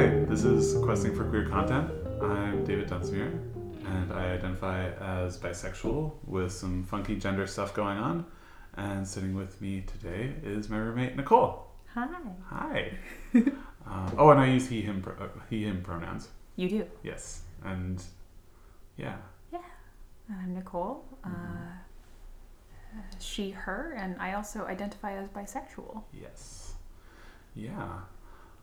Hi, this is Questing for Queer Content. I'm David Dunsmuir, and I identify as bisexual with some funky gender stuff going on. And sitting with me today is my roommate Nicole. Hi. Hi. um, oh, and I use he him pro- uh, he him pronouns. You do. Yes, and yeah, Yeah. I'm Nicole. Uh, she, her, and I also identify as bisexual. yes, yeah.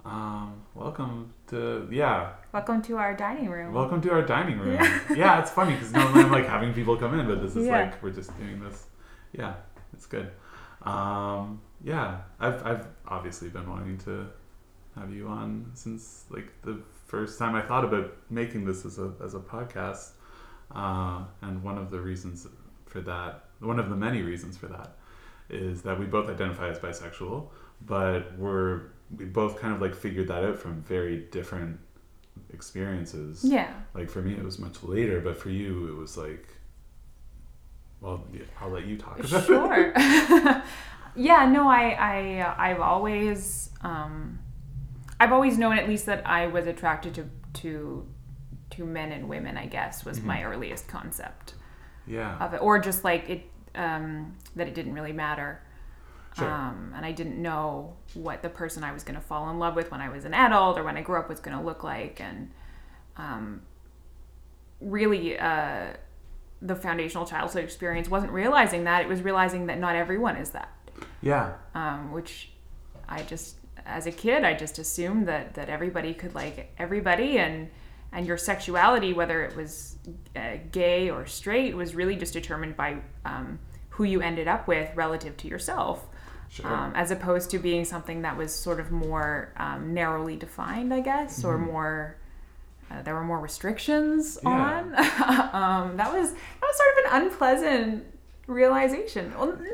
Um, welcome to yeah. Welcome to our dining room. Welcome to our dining room. Yeah, it's funny because normally I'm like having people come in, but this is Yeah. like we're just doing this. Yeah, it's good. Um, yeah, I've I've obviously been wanting to have you on since like the first time I thought about making this as a as a podcast, uh, and one of the reasons for that, one of the many reasons for that, is that we both identify as bisexual, but we're we both kind of like figured that out from very different experiences Yeah. like for me it was much later but for you it was like well yeah, i'll let you talk about it Sure. yeah, no, I, I, I've always, um, I've always known at least that I was attracted to, to, to men and women. I guess was my earliest concept yeah of it, or just like it, um, that it didn't really matter. Sure. Um, and I didn't know what the person I was going to fall in love with when I was an adult or when I grew up was going to look like. And um, really, uh, the foundational childhood experience wasn't realizing that. It was realizing that not everyone is that, yeah um, which I just, as a kid, I just assumed that, that everybody could like everybody and and your sexuality, whether it was uh, gay or straight, was really just determined by um, who you ended up with relative to yourself sure um, as opposed to being something that was sort of more um, narrowly defined, I guess, or more. Uh, there were more restrictions Yeah. on. um, that was that was sort of an unpleasant realization.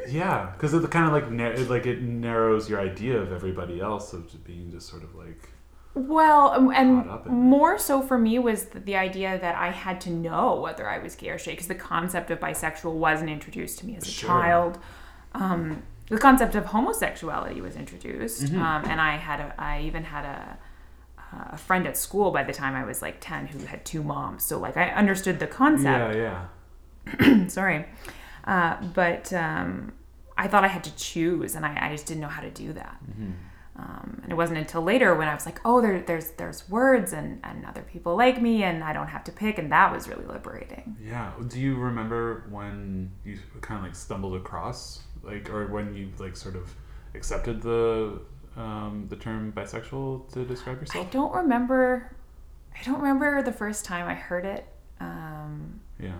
Yeah because it kind of like nar- it, like it narrows your idea of everybody else of just being just sort of like Well, um, and Caught up in it. more so for me was the, the idea that I had to know whether I was gay or straight because the concept of bisexual wasn't introduced to me as a Sure. child. Um, the concept of homosexuality was introduced, Mm-hmm. um, and I had a, I even had a a friend at school by the time I was like ten who had two moms. So like I understood the concept. yeah yeah Sorry, uh, but um, I thought I had to choose, and I, I just didn't know how to do that. Um, and it wasn't until later when I was like, oh, there, there's there's words and, and other people like me, and I don't have to pick, and that was really liberating. yeah do you remember when you kind of like stumbled across like or when you like sort of accepted the um the term bisexual to describe yourself? I don't remember. I don't remember the first time I heard it. Um, yeah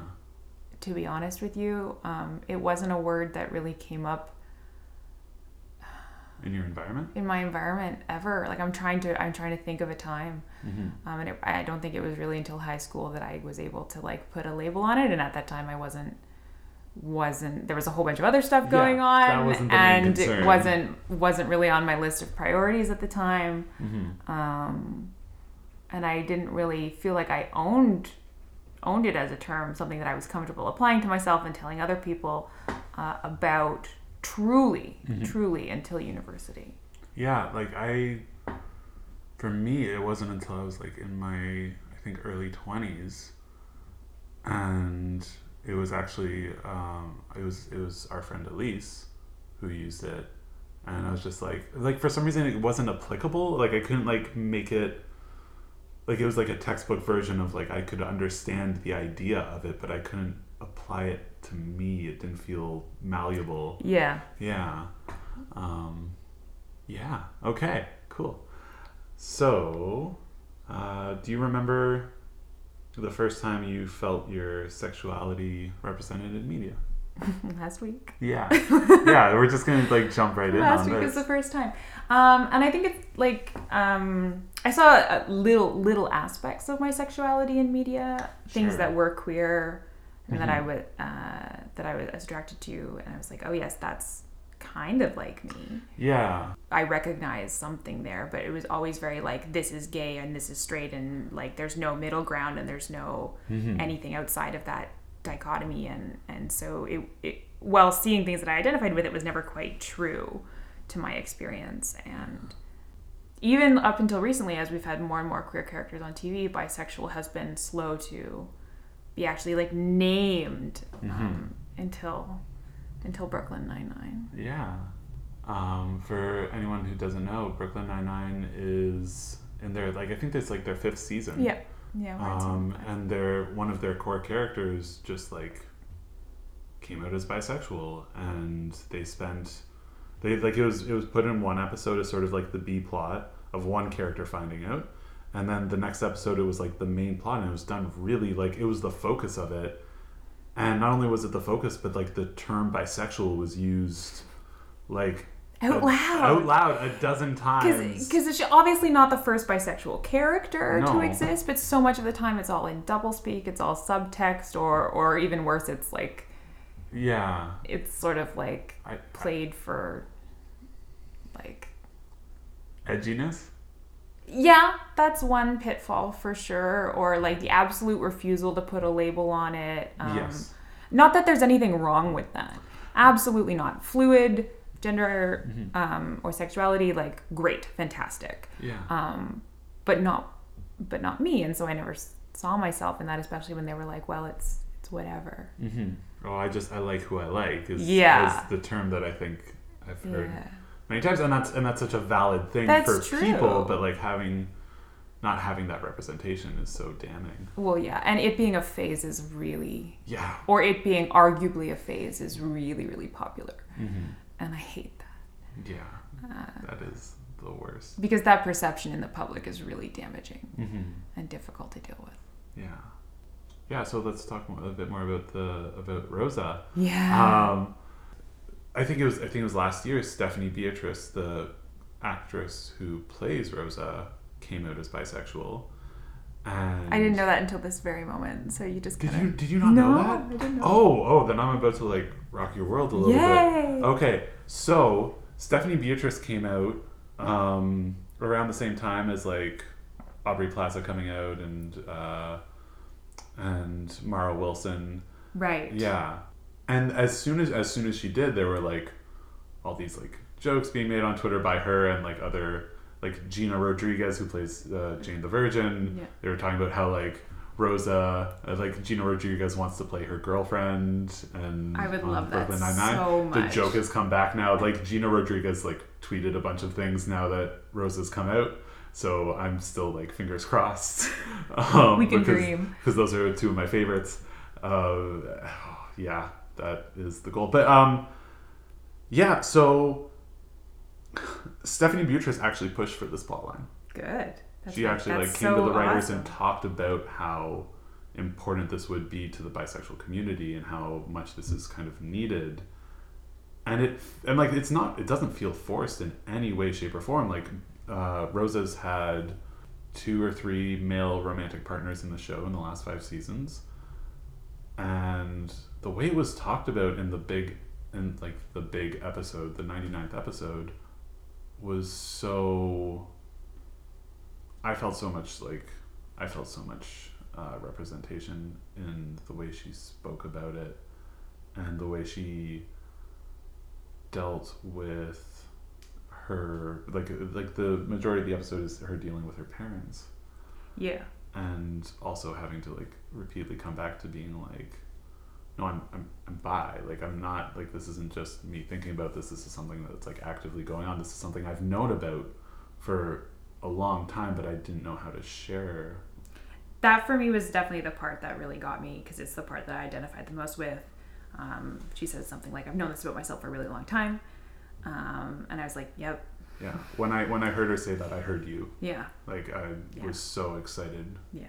to be honest with you, um, it wasn't a word that really came up in your environment in my environment ever. Like I'm trying to, I'm trying to think of a time, mm-hmm. um, and it, I don't think it was really until high school that I was able to like put a label on it. And at that time, I wasn't, wasn't there was a whole bunch of other stuff Yeah, going on, that wasn't the main and it wasn't wasn't really on my list of priorities at the time. Mm-hmm. Um, and I didn't really feel like I owned owned it as a term, something that I was comfortable applying to myself and telling other people uh, about truly, Mm-hmm. truly until university. Yeah, like I, for me, it wasn't until I was like in my, I think, early 20s. And it was actually, um, it was, it was our friend Elise who used it. And I was just like, like for some reason it wasn't applicable. Like I couldn't like make it, like it was like a textbook version of like I could understand the idea of it, but I couldn't apply it to me. It didn't feel malleable. Yeah. Yeah. Um, yeah. Okay. Cool. So, uh, do you remember the first time you felt your sexuality represented in media? Last week. Yeah. yeah. We're just gonna like jump right in Last week this. was the first time. Um, and I think it's like um, I saw little little aspects of my sexuality in media, things Sure. that were queer and that I would uh, that I was attracted to, and I was like, oh yes, that's kind of like me. yeah. I recognized something there, but it was always very like this is gay and this is straight, and like there's no middle ground and there's no Mhm. anything outside of that dichotomy, and and so it, it while seeing things that I identified with, it was never quite true to my experience, and even up until recently, as we've had more and more queer characters on TV, bisexual has been slow to be actually like named um, until until Brooklyn Nine Nine. Yeah. Um, for anyone who doesn't know, Brooklyn Nine Nine is in their like I think it's like their fifth season. Yeah, yeah. Um, and their one of their core characters just like came out as bisexual, and they spent they like it was it was put in one episode as sort of like the B plot of one character finding out, and then the next episode it was like the main plot, and it was done really like it was the focus of it. And not only was it the focus, but like the term bisexual was used like Out a- loud. out loud a dozen times. Because it's obviously not the first bisexual character No. to exist, but so much of the time it's all in doublespeak, it's all subtext, or or even worse, it's like yeah, it's sort of like I, played for like edginess. Yeah, that's one pitfall for sure, or like the absolute refusal to put a label on it. Um, yes. Not that there's anything wrong with that. Absolutely not. Fluid gender Mm-hmm. um, or sexuality, like great, fantastic. Yeah. um, but not but not me and so i never saw myself in that especially when they were like well it's it's whatever Mm-hmm. Oh, I just I like who I like is, Yeah. is the term that I think I've heard yeah many times, and that's and that's such a valid thing That's for true. people. But like having not having that representation is so damning. well yeah and it being a phase is really Yeah. or it being arguably a phase is really really popular Mm-hmm. and i hate that Yeah. uh, That is the worst. because that perception in the public is really damaging Mm-hmm. and difficult to deal with Yeah. Yeah. So let's talk more, a bit more about the about Rosa. yeah Um, I think it was I think it was last year. Stephanie Beatriz, the actress who plays Rosa, came out as bisexual. And i didn't know that until this very moment so you just Did you did you not no know that? i didn't know Oh, oh, then I'm about to like rock your world a little Yay! bit. Okay, so Stephanie Beatriz came out um, around the same time as like Aubrey Plaza coming out and uh, and Mara Wilson. right Yeah, and as soon as as soon as she did, there were like all these like jokes being made on Twitter by her and like other like Gina Rodriguez who plays uh, Jane the Virgin. Yeah. They were talking about how like Rosa, uh, like Gina Rodriguez wants to play her girlfriend, and I would love that Brooklyn Nine-Nine. so The joke has come back now. Like Gina Rodriguez like tweeted a bunch of things now that Rosa's come out. So I'm still like fingers crossed. um, We can because, dream. because those are two of my favorites. Uh, yeah, that is the goal. But um, yeah. So Stephanie Beatriz actually pushed for this plotline. good That's She actually like came to the writers awesome. and talked about how important this would be to the bisexual community and how much this is kind of needed. And it and like it's not it doesn't feel forced in any way, shape, or form. Like uh, Rosa's had two or three male romantic partners in the show in the last five seasons. And the way it was talked about in the big in like the big episode, the 99th episode, was so I felt so much like I felt so much uh, representation in the way she spoke about it and the way she dealt with her like like the majority of the episode is her dealing with her parents. Yeah. And also having to like repeatedly come back to being like no I'm, I'm i'm bi. Like i'm not like this isn't just me thinking about this. This is something that's like actively going on. This is something i've known about for a long time but i didn't know how to share. That for me was definitely the part that really got me because it's the part that I identified the most with. Um, she says something like, "I've known this about myself for a really long time," um, and I was like, "Yep, yeah. When i when i heard her say that i heard you. Yeah, like i Yeah. was so excited. Yeah."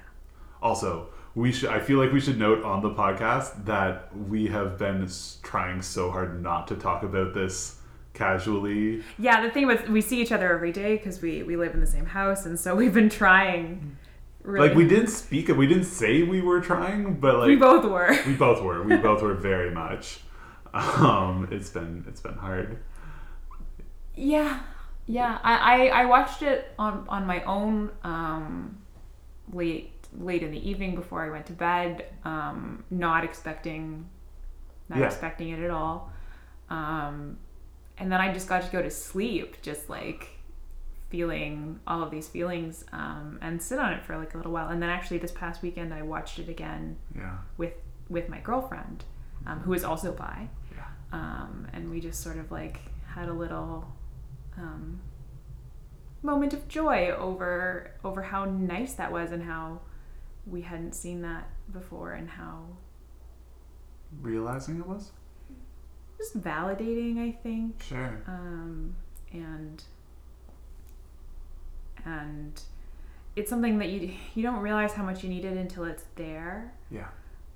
Also, we should. I feel like we should note on the podcast that we have been trying so hard not to talk about this casually. Yeah, the thing with we see each other every day because we we live in the same house, and so we've been trying. Really, Like we didn't speak. We didn't say we were trying, but like we both were. we both were. We both were very much. Um, it's been it's been hard. Yeah, yeah. I, I, I watched it on on my own um, late late in the evening before I went to bed, um, not expecting not Yeah. expecting it at all. Um, and then I just got to go to sleep, just like feeling all of these feelings um, and sit on it for like a little while. And then actually this past weekend I watched it again Yeah. with with my girlfriend, um, who is also bi, Yeah. um, and we just sort of like had a little um, moment of joy over over how nice that was and how we hadn't seen that before and how Realizing it was? just validating I think Sure. um, and and it's something that you you don't realize how much you need it until it's there Yeah.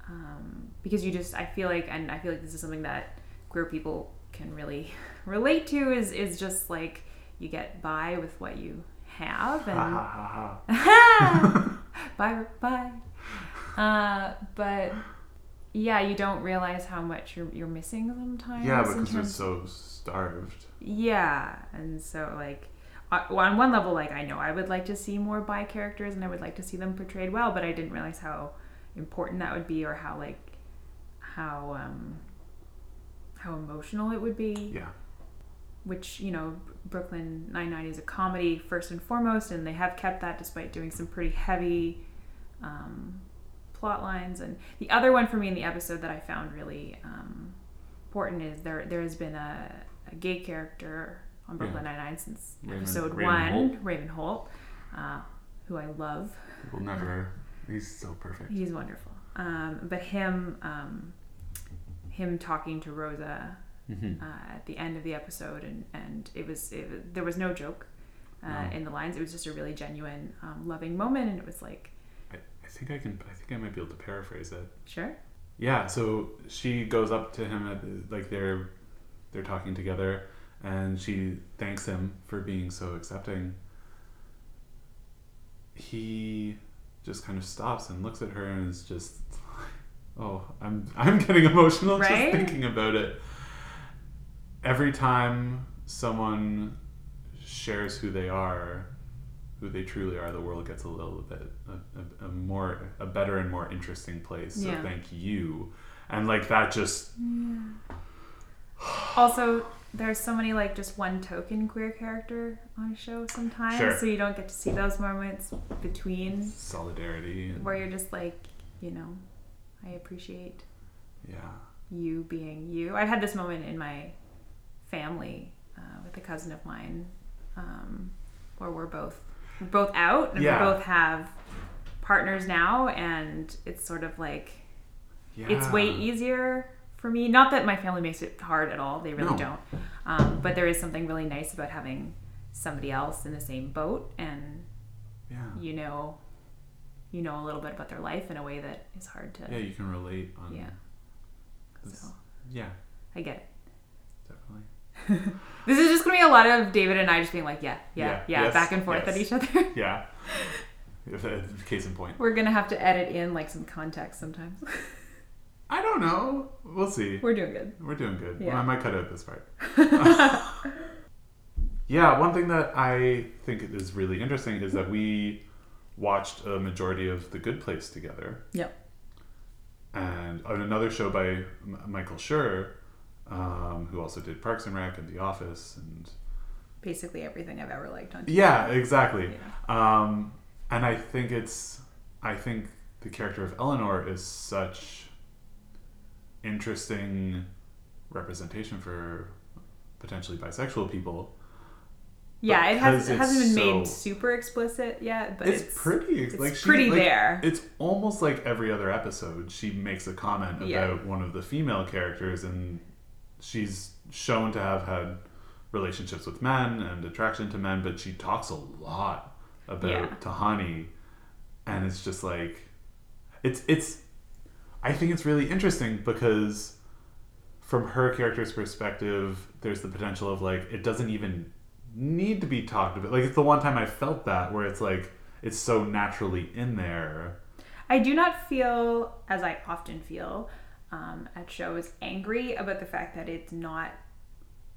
um, because you just I feel like and I feel like this is something that queer people can really relate to is is just like you get by with what you have and. bye bye uh, but yeah you don't realize how much you're, you're missing sometimes Yeah, because we're so starved. yeah and so like uh, on one level like i know i would like to see more bi characters and i would like to see them portrayed well but i didn't realize how important that would be or how like how um how emotional it would be Yeah. Which you know brooklyn 99 is a comedy first and foremost and they have kept that despite doing some pretty heavy um, plot lines and the other one for me in the episode that i found really um, important is there there has been a, a gay character on brooklyn 99 since Raymond- episode Raymond one Holt. raymond holt uh, who i love We'll never. He's so perfect. He's wonderful. Um, but him, um, him talking to Rosa Mm-hmm. uh, at the end of the episode, and and it was, it was there was no joke uh, No. in the lines. It was just a really genuine, um, loving moment, and it was like, I, I think I can. I think I might be able to paraphrase it. sure, Yeah. So she goes up to him at the- like they're they're talking together, and she thanks him for being so accepting. He just kind of stops and looks at her and is just, oh, I'm I'm getting emotional Right? just thinking about it. Every time someone shares who they are, who they truly are, the world gets a little bit a, a, a more a better and more interesting place. So Yeah. thank you, and like that just Also, there's so many like just one token queer character on a show sometimes, Sure. so you don't get to see those moments between solidarity. And, where you're just like, you know, I appreciate yeah, you being you. I've had this moment in my family uh, with a cousin of mine, um, where we're both we're both out and Yeah. we both have partners now, and it's sort of like yeah. it's way easier for me. Not that my family makes it hard at all; they really No. don't. Um, but there is something really nice about having somebody else in the same boat, and Yeah, you know, you know a little bit about their life in a way that is hard to. yeah, you can relate on. Yeah. this- So yeah, I get it. This is just gonna be a lot of David and I just being like, yeah, yeah, Yeah, yeah, yes, back and forth yes. at each other. Yeah. Case in point. We're gonna have to edit in like some context sometimes. I don't know. We'll see. We're doing good. We're doing good. Yeah. I might cut out this part. yeah, one thing that I think is really interesting is that we watched a majority of The Good Place together. Yep. And on another show by M- Michael Schur, um, who also did Parks and Rec and The Office and Basically everything I've ever liked on TV. yeah, exactly. Yeah. Um, and I think it's, I think the character of Eleanor is such interesting representation for potentially bisexual people. Yeah, it has, it hasn't been it's made super explicit yet, but It's, it's, pretty, it's like she- pretty like, there. It's almost like every other episode, she makes a comment about Yeah. one of the female characters, and she's shown to have had relationships with men and attraction to men, but she talks a lot about Yeah. Tahani, and it's just like, it's it's. I think it's really interesting because, from her character's perspective, there's the potential of like it doesn't even need to be talked about. Like it's the one time I felt that where it's like it's so naturally in there. I do not feel, as I often feel um, at shows, angry about the fact that it's not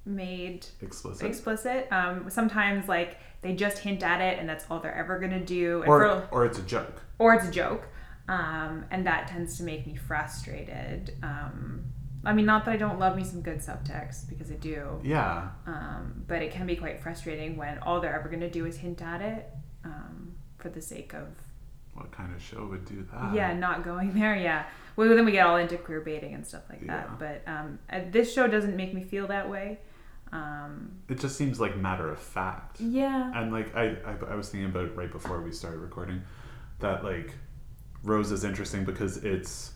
made Explicit. explicit. Um, sometimes, like they just hint at it, and that's all they're ever gonna do. And or for- or it's a joke. or it's a joke um, and that tends to make me frustrated um, I mean, not that I don't love me some good subtext because I do. Yeah. Um, but it can be quite frustrating when all they're ever going to do is hint at it um, for the sake of What kind of show would do that? yeah, not going there. Yeah. Well, then we get all into queer baiting and stuff like Yeah. that. But um, uh, this show doesn't make me feel that way. Um, It just seems like matter of fact. yeah. And like I, I, I was thinking about it right before we started recording, that like Rose is interesting because it's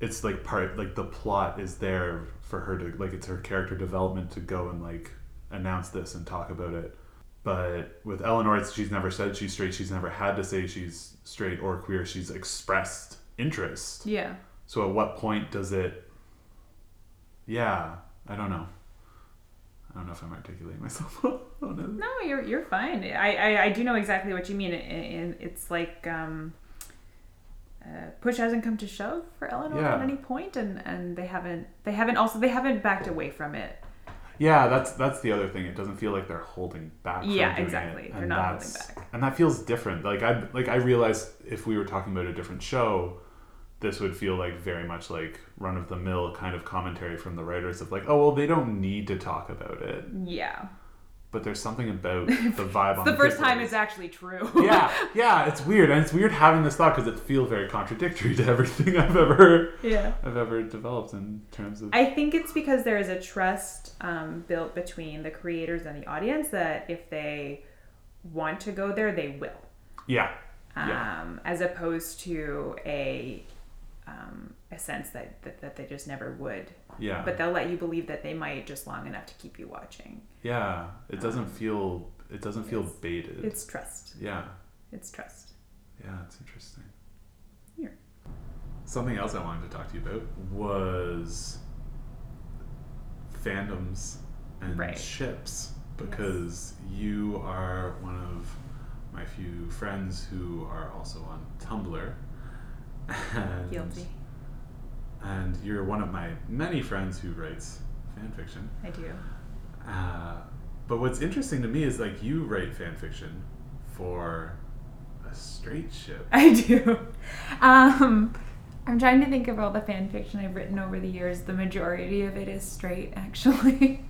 it's like part like the plot is there for her to like it's her character development to go and like announce this and talk about it. But with Eleanor, it's, she's never said she's straight. She's never had to say she's straight or queer. She's expressed interest. Yeah. So at what point does it? Yeah, I don't know. I don't know if I'm articulating myself. well. No, you're you're fine. I, I, I do know exactly what you mean. And it's like um, uh, push hasn't come to shove for Eleanor Yeah. at any point, and, and they haven't they haven't also they haven't backed away from it. Yeah, that's that's the other thing. It doesn't feel like they're holding back. from Yeah, exactly. It, They're not holding back. and that feels different. Like I like I realized if we were talking about a different show, this would feel like very much like run of the mill kind of commentary from the writers of like, oh well, they don't need to talk about it, Yeah, but there's something about the vibe on it's the first time is- it's actually true. yeah, yeah, it's weird, and it's weird having this thought because it feels very contradictory to everything I've ever yeah. I've ever developed in terms of I think it's because there is a trust um, built between the creators and the audience that if they want to go there, they will. yeah, um, Yeah. as opposed to a um, a sense that, that that they just never would. Yeah, But they'll let you believe that they might just long enough to keep you watching. yeah. It doesn't um, feel it doesn't feel It's- baited. It's trust. yeah. It's trust. Yeah, it's interesting. Here. Something else I wanted to talk to you about was fandoms and Right. ships because you are one of my few friends who are also on Tumblr. And, Guilty. And you're one of my many friends who writes fan fiction. I do. Uh, but what's interesting to me is like you write fan fiction for a straight ship. I do. Um, I'm trying to think of all the fan fiction I've written over the years. The majority of it is straight, actually.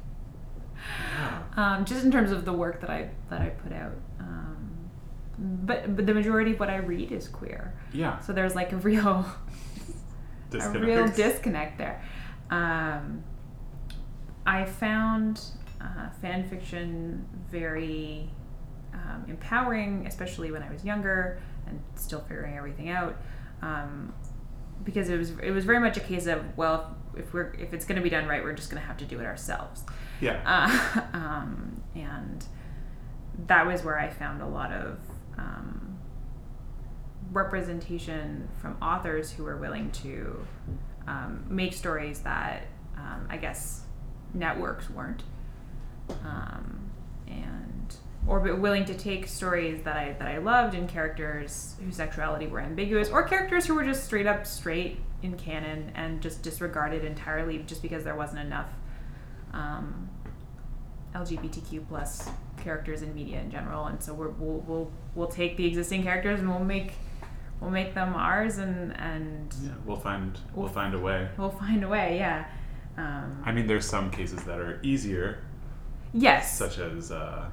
Yeah. um, just in terms of the work that I that I put out. Um, but but the majority of what I read is queer. Yeah. So there's like a real a real Disconnect. there. Um, I found uh, fan fiction very um, empowering, especially when I was younger and still figuring everything out. Um, because it was it was very much a case of well, if we're if it's going to be done right, we're just going to have to do it ourselves. Yeah. Uh, um, and that was where I found a lot of um, representation from authors who were willing to um, make stories that um, I guess networks weren't, um, and or willing to take stories that I that I loved and characters whose sexuality were ambiguous, or characters who were just straight up straight in canon and just disregarded entirely just because there wasn't enough um, LGBTQ plus characters in media in general, and so we're, we'll we'll we'll take the existing characters and we'll make we'll make them ours, and and Yeah, we'll find we'll find a way. we'll find a way. Yeah. Um, I mean, there's some cases that are easier, yes. such as uh,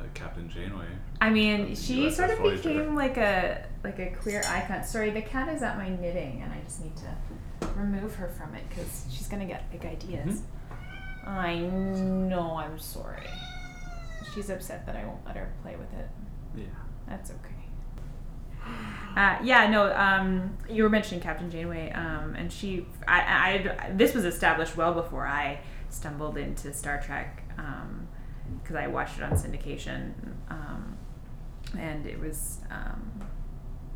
uh, Captain Janeway. I mean, she USS sort of Voyager. became like a like a queer icon. Sorry, the cat is at my knitting, and I just need to remove her from it because she's gonna get big ideas. Mm-hmm. I know. I'm sorry. She's upset that I won't let her play with it. Yeah. That's okay. Uh, yeah, no. Um, you were mentioning Captain Janeway, um, and she. I, I. This was established well before I stumbled into Star Trek, because I watched it on syndication, um, and it was um,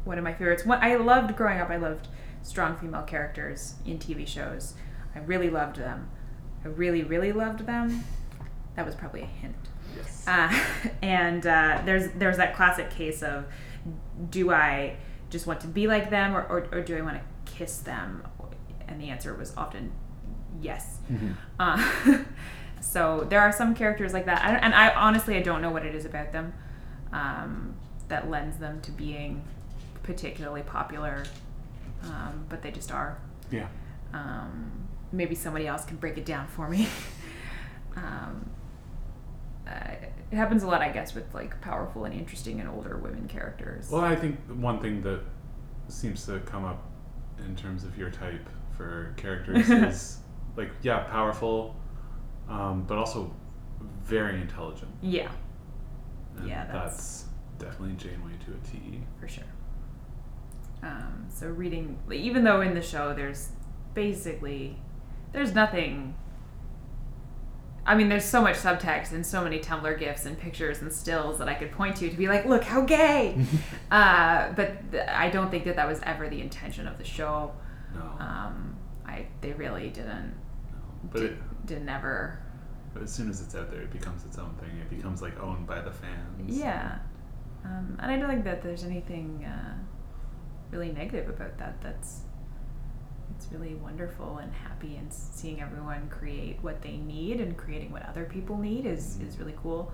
one of my favorites. What I loved growing up, I loved strong female characters in TV shows. I really loved them. I really, really loved them. That was probably a hint. Yes. Uh, and uh, there's there's that classic case of do I just want to be like them or, or, or do I want to kiss them? And the answer was often yes. Mhm. Uh, so there are some characters like that, I don't, and I honestly I don't know what it is about them um, that lends them to being particularly popular, um, but they just are. Yeah. Um, maybe somebody else can break it down for me. uh, it happens a lot, I guess, with like powerful and interesting and older women characters. Well, I think one thing that seems to come up in terms of your type for characters is like yeah, powerful, um, but also very intelligent. yeah, And Yeah, that's- that's definitely Janeway to a T. for sure. Um, so reading, even though in the show there's basically there's nothing. I mean, there's so much subtext and so many Tumblr gifs and pictures and stills that I could point to to be like, look how gay. uh, but th- I don't think that that was ever the intention of the show. No, Um, I they really didn't no. But it, didn't ever. but as soon as it's out there, it becomes its own thing. It becomes like owned by the fans. Yeah, um, and I don't think that there's anything uh, really negative about that. That's it's really wonderful and happy, and seeing everyone create what they need and creating what other people need is Mhm. is really cool.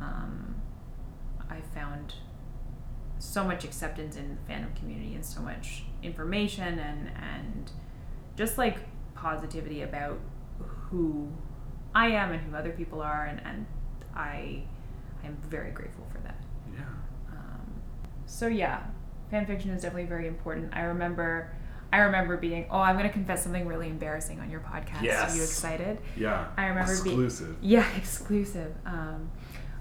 Um, I found so much acceptance in the fandom community and so much information and and just like positivity about who I am and who other people are and, and I I'm very grateful for that. Yeah. Um, so yeah, fan fiction is definitely very important. I remember I remember being oh I'm gonna confess something really embarrassing on your podcast. Yes. Are you excited? Yeah. I remember being- exclusive. Yeah, exclusive. Um,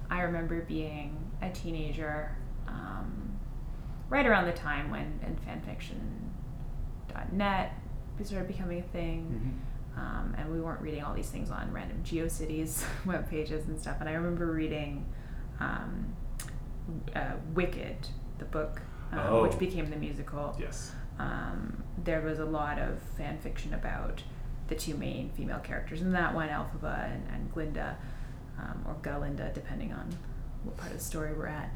I remember being a teenager, um, right around the time when in fanfiction.net started becoming a thing. Mhm. Um, and we weren't reading all these things on random GeoCities web pages and stuff. And I remember reading um, uh, Wicked, the book, um, Oh. which became the musical Yes. Um, there was a lot of fan fiction about the two main female characters in that one, Elphaba and, and Glinda, um, or Galinda, depending on what part of the story we're at.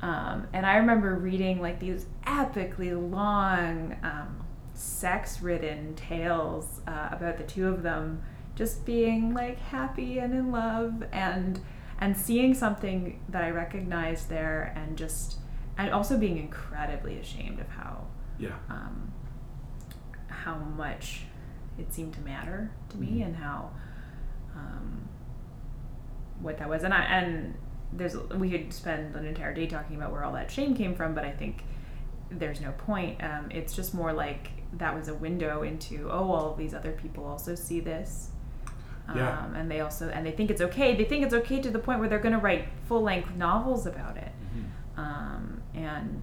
Um, and I remember reading like these epically long, um, sex-ridden tales uh, about the two of them just being like happy and in love, and and seeing something that I recognized there, and just and also being incredibly ashamed of how Yeah. um, how much it seemed to matter to me Mhm. and how um, what that was and I and there's we could spend an entire day talking about where all that shame came from but I think there's no point um, it's just more like that was a window into oh all of these other people also see this Yeah. um, and they also and they think it's okay they think it's okay to the point where they're going to write full-length novels about it Mhm. um, and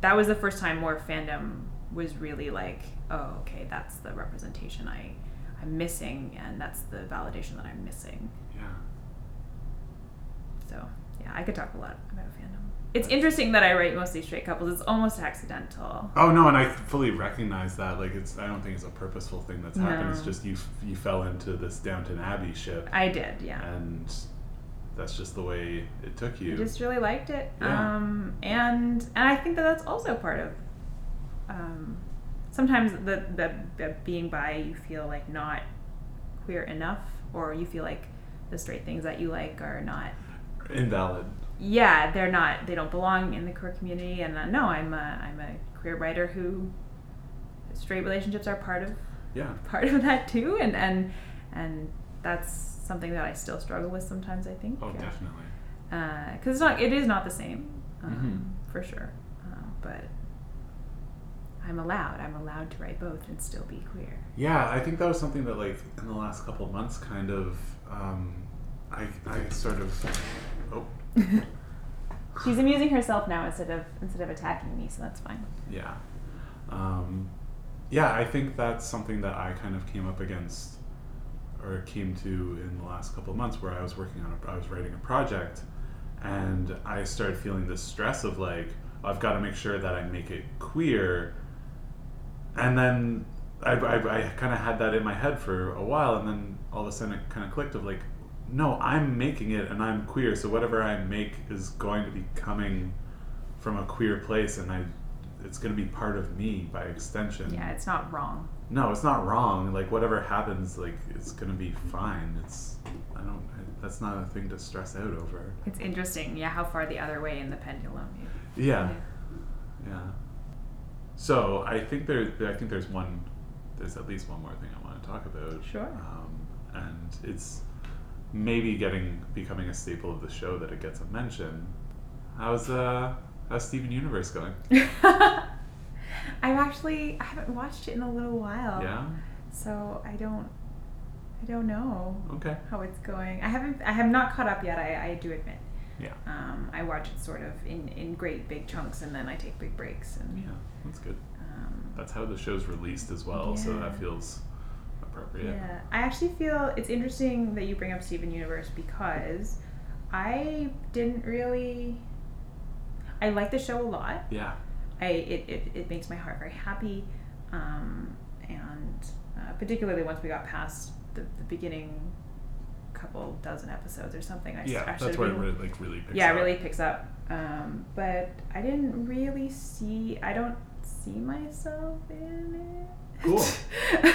that was the first time more fandom was really like, oh, okay, that's the representation I I'm missing, and that's the validation that I'm missing. Yeah. So yeah, I could talk a lot about fandom. It's interesting that I write mostly straight couples. It's almost accidental. Oh no, and I fully recognize that. Like, it's I don't think it's a purposeful thing that's happened. It's just you you fell into this Downton Abbey ship, I did, yeah. and that's just the way it took I you. just really liked it. Yeah. Um, and and I think that that's also part of. Um, sometimes the, the the being bi, you feel like not queer enough, or you feel like the straight things that you like are not. Invalid. Yeah, they're not. They don't belong in the queer community. And uh, no, I'm a I'm a queer writer who. Straight relationships are part of Yeah. part of that too, and and and that's something that I still struggle with sometimes. I think. Oh, Uh, definitely. because it's not it is not the same um, Mhm. for sure uh, but i'm allowed i'm allowed to write both and still be queer Yeah, I think that was something that like in the last couple of months, kind of, um, I I sort of. Oh, she's amusing herself now instead of instead of attacking me so that's fine Yeah. Um, yeah, I think that's something that I kind of came up against or came to in the last couple of months where I was working on a, I was writing a project and I started feeling this stress of like, I've got to make sure that I make it queer. And then I, I, I kind of had that in my head for a while and then all of a sudden it kind of clicked of like, no, I'm making it and I'm queer. So whatever I make is going to be coming from a queer place and I it's going to be part of me by extension. yeah it's not wrong No, it's not wrong. Like whatever happens like it's going to be fine. It's I don't I, that's not a thing to stress out over. it's interesting yeah how far the other way in the pendulum you, Yeah. Yeah. So, I think there I think there's one there's at least one more thing I want to talk about. Sure. Um, and it's maybe getting becoming a staple of the show that it gets a mention. How's uh how's Steven Universe going? I've actually I haven't watched it in a little while. Yeah. So I don't I don't know Okay. how it's going. I haven't I have not caught up yet, I, I do admit. Yeah. Um, I watch it sort of in, in great big chunks and then I take big breaks and Yeah, that's good. um, That's how the show's released as well, so that feels appropriate. Yeah, I actually feel it's interesting that you bring up Steven Universe because I didn't really. I like the show a lot. Yeah. I it, it, it makes my heart very happy, um, and uh, particularly once we got past the, the beginning couple dozen episodes or something. I, Yeah, that's where it really, like really picks yeah, up. really picks up. Um, but I didn't really see. I don't see myself in it. Cool.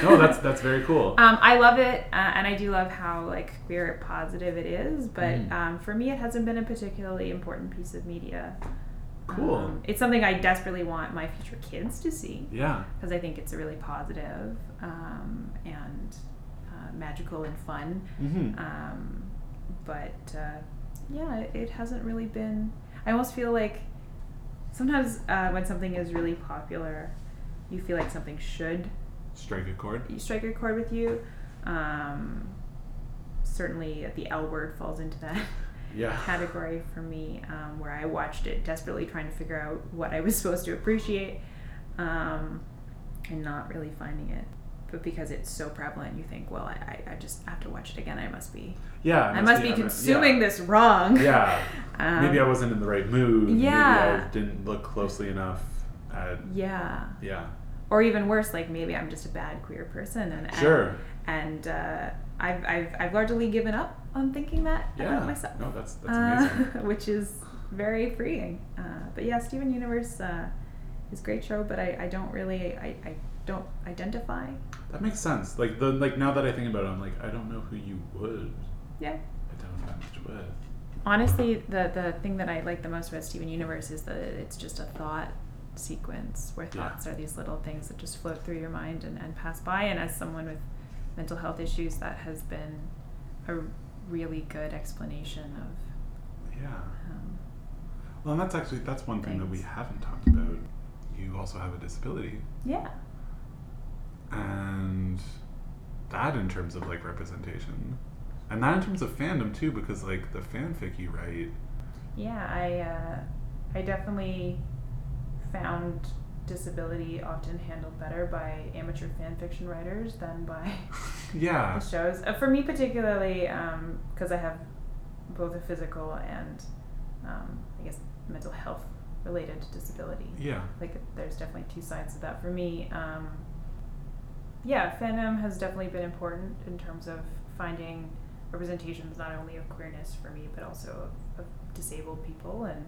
No, that's that's very cool. Um, I love it, uh, and I do love how like queer positive it is. But Mhm. um, for me, it hasn't been a particularly important piece of media. Cool. Um, it's something I desperately want my future kids to see Yeah. because I think it's a really positive, um, and uh, magical and fun. Mm-hmm. Um, but uh, yeah, it, it hasn't really been. I almost feel like sometimes uh, when something is really popular, you feel like something should Strike a chord. You strike a chord with you. Um, certainly, the L word falls into that Yeah. category for me, um, where I watched it desperately trying to figure out what I was supposed to appreciate, um, and not really finding it. But because it's so prevalent, you think, well, I, I, I just have to watch it again. I must be, Yeah. I must be having- consuming yeah. this wrong. Yeah. Um, Maybe I wasn't in the right mood. Maybe Yeah. I didn't look closely enough at. Yeah. Yeah. Or even worse, like maybe I'm just a bad queer person, and and, Sure. and uh, I've, I've I've largely given up on thinking that Yeah. about myself. No, that's that's uh, which is very freeing. Uh, but yeah, Steven Universe uh, is a great show, but I, I don't really I, I don't identify. That makes sense. Like the like now that I think about it, I'm like I don't know who you would Yeah. identify much with. Honestly, the the thing that I like the most about Steven Universe is that it's just a thought sequence where Yeah. thoughts are these little things that just float through your mind and, and pass by. And as someone with mental health issues, that has been a really good explanation of. Yeah. Um, Well, and that's actually that's one thing that we haven't talked about. You also have a disability, yeah. and that in terms of like representation, and that in terms of fandom too, because like the fanfic you write. Yeah, I uh, I definitely found disability often handled better by amateur fan fiction writers than by Yeah. the shows. Uh, for me, particularly, because I have both a physical and um, I guess mental health related disability. Yeah. Like, there's definitely two sides of that for me. Um, yeah, fandom has definitely been important in terms of finding representations not only of queerness for me, but also of, of disabled people. And,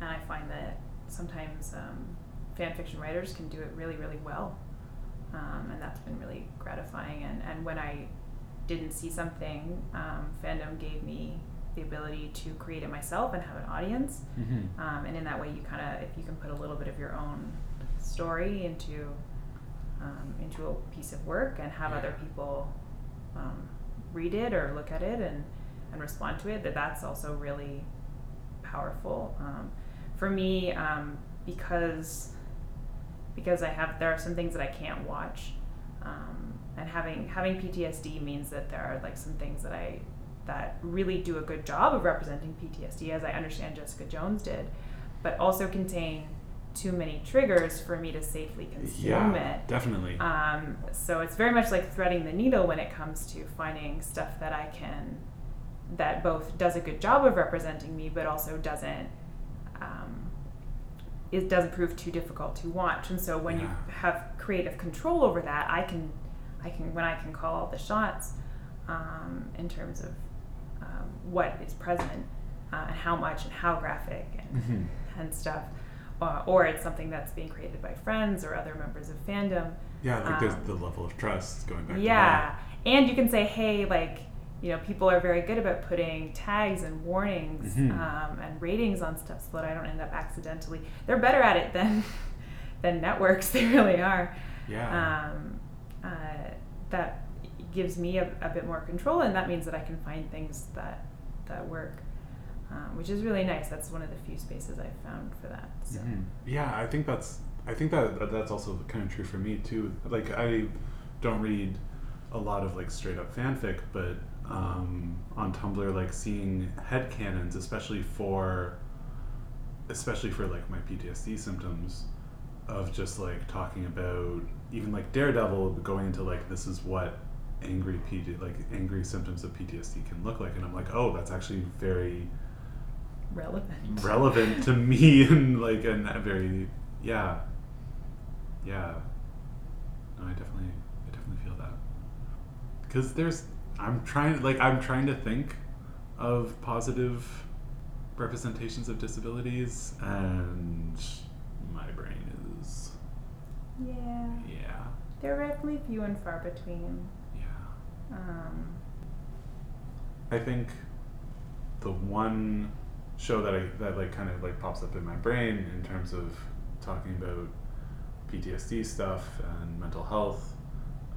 and I find that sometimes um, fan fiction writers can do it really, really well. Um, and that's been really gratifying. And, and when I didn't see something, um, fandom gave me the ability to create it myself and have an audience. Mm-hmm. Um, and in that way, you kind of, if you can put a little bit of your own story into um, into a piece of work and have other people um, read it or look at it and and respond to it, that that's also really powerful. Um, for me, um, because because I have there are some things that I can't watch, um, and having having PTSD means that there are like some things that I that really do a good job of representing PTSD, as I understand Jessica Jones did, but also contain too many triggers for me to safely consume Yeah. it. Definitely. Um, so it's very much like threading the needle when it comes to finding stuff that I can, that both does a good job of representing me, but also doesn't, um, it doesn't prove too difficult to watch. And so when you have creative control over that, I can, I can when I can call all the shots, um, in terms of um, what is present uh, and how much and how graphic and hmm and stuff, uh, or it's something that's being created by friends or other members of fandom. Yeah, like there's Um, the level of trust going back. to Yeah, and you can say, hey, like you know, people are very good about putting tags and warnings Mhm. um, and ratings on stuff so that I don't end up accidentally. They're better at it than than networks. They really are. Yeah. Um, uh, that gives me a, a bit more control, and that means that I can find things that that work, um, which is really nice. That's one of the few spaces I've found for that. So. Mhm. Yeah, I think that's I think that- that's also kind of true for me too. Like I don't read a lot of like straight up fanfic, but um, on Tumblr, like seeing headcanons, especially for especially for like my PTSD symptoms, of just like talking about even like Daredevil going into like this is what angry PT like angry symptoms of PTSD can look like, and I'm like, oh, that's actually very Relevant. relevant to me and like and very yeah. Yeah. No i definitely i definitely feel that. Because there's i'm trying like i'm trying to think of positive representations of disabilities and my brain is Yeah, yeah. They're definitely few and far between. yeah. Um, I think the one show that I that like kind of like pops up in my brain in terms of talking about PTSD stuff and mental health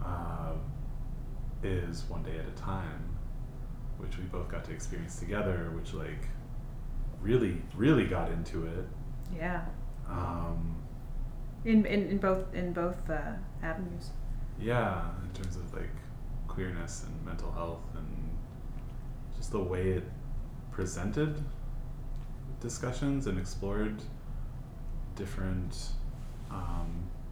uh, is One Day at a Time, which we both got to experience together, which like really really got into it. yeah, Um, in, in, in both in both uh, avenues. yeah, in terms of like queerness and mental health and just the way it presented discussions and explored different um,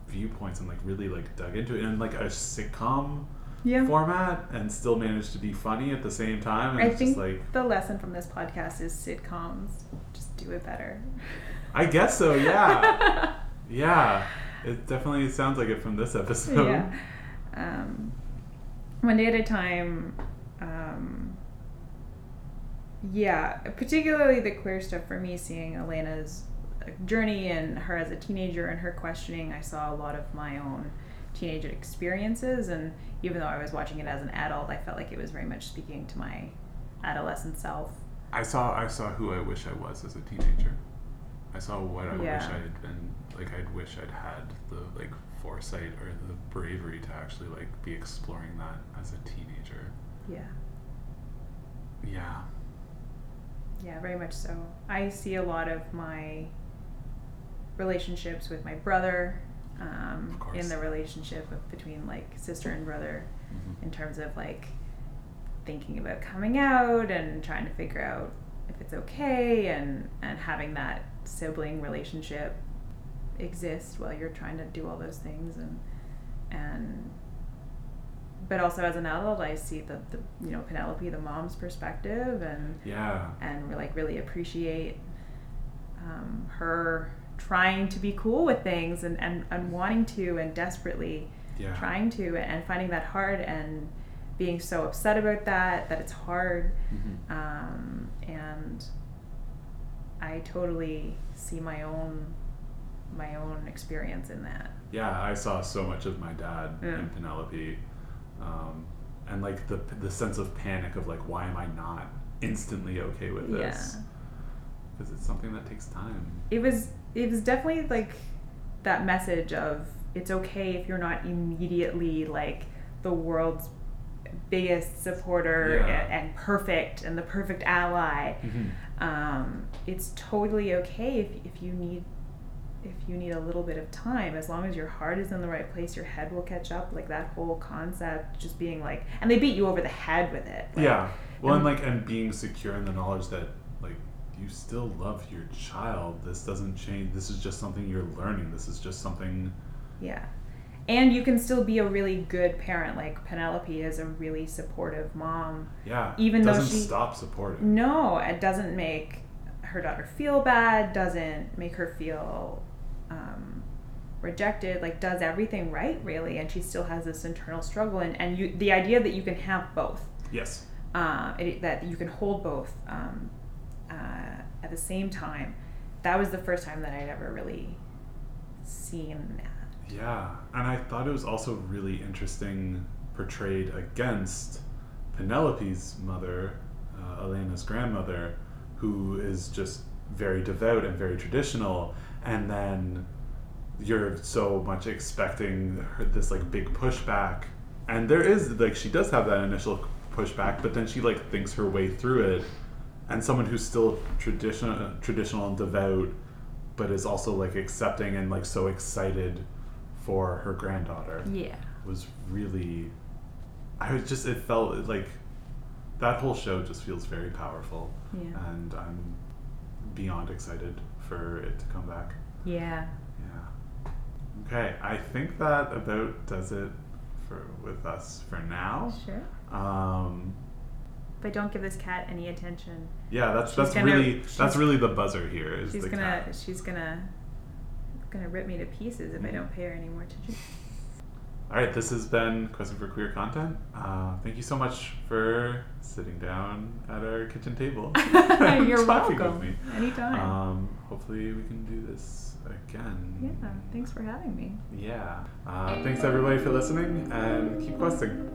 viewpoints and like really like dug into it in like a sitcom Yeah. format and still manage to be funny at the same time. And I it's think just like the lesson from this podcast is sitcoms. Just do it better. I guess so, yeah. yeah. It definitely sounds like it from this episode. yeah. Um, one day at a time. Um, yeah, particularly the queer stuff for me, seeing Elena's journey and her as a teenager and her questioning, I saw a lot of my own teenage experiences. And even though I was watching it as an adult, I felt like it was very much speaking to my adolescent self. I saw I saw who I wish I was as a teenager. I saw what I wish I had been like I'd wish I'd had the like foresight or the bravery to actually like be exploring that as a teenager. Yeah. Yeah. Yeah, very much so. I see a lot of my relationships with my brother, um, in the relationship of, between like sister and brother, Mhm. in terms of like thinking about coming out and trying to figure out if it's okay and and having that sibling relationship exist while you're trying to do all those things and and but also as an adult I see the, the you know Penelope the mom's perspective and Yeah. and like really appreciate um, her trying to be cool with things and, and, and wanting to and desperately Yeah. trying to and finding that hard and being so upset about that that it's hard Mhm. um, and I totally see my own my own experience in that Yeah, I saw so much of my dad Yeah. in Penelope, um, and like the the sense of panic of like, why am I not instantly okay with this? Yeah. Because it's something that takes time. it was it was definitely like that message of it's okay if you're not immediately like the world's biggest supporter Yeah. and, and perfect and the perfect ally. Um, it's totally okay if, if you need if you need a little bit of time. As long as your heart is in the right place your head will catch up. Like that whole concept just being like and they beat you over the head with it. Like, yeah. Well, and and- like, and being secure in the knowledge that you still love your child. This doesn't change. This is just something you're learning. This is just something. Yeah. And you can still be a really good parent. Like Penelope is a really supportive mom. Yeah. Even though doesn't she- stop supporting. No, it doesn't make her daughter feel bad, doesn't make her feel um, rejected, like does everything right, really. And she still has this internal struggle. And, and you, the idea that you can have both, Yes. uh, it, that you can hold both um, uh, at the same time, that was the first time that I'd ever really seen that. Yeah, and I thought it was also really interesting portrayed against Penelope's mother, uh, Elena's grandmother, who is just very devout and very traditional, and then you're so much expecting her, this like big pushback and there is like she does have that initial pushback, but then she like thinks her way through it, and someone who's still traditional, traditional and devout, but is also like accepting and like so excited for her granddaughter Yeah. was really. I was just it felt like that whole show just feels very powerful, Yeah. and I'm beyond excited for it to come back. Yeah. Yeah. Okay, I think that about does it for with us for now. Sure. Um, But don't give this cat any attention. yeah, that's that's gonna- really that's really the buzzer here. Is She's the gonna cat. she's gonna gonna rip me to pieces if I don't pay her any more attention. All right, this has been Question for Queer Content. Uh, thank you so much for sitting down at our kitchen table. You're talking welcome. With me. Anytime. Um, hopefully, we can do this again. yeah. Thanks for having me. Yeah. Uh, thanks everybody for listening, and keep questing.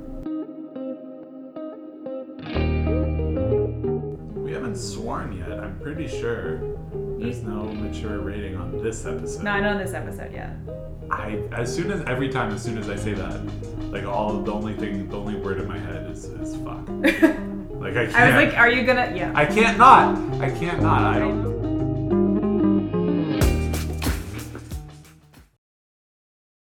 Haven't sworn yet. I'm pretty sure there's no mature rating on this episode. Not on this episode yet. I as soon as every time as soon as I say that, like all the only thing the only word in my head is is fuck. Like I can't. I was like, are you gonna? Yeah. I can't not. I can't not. I don't.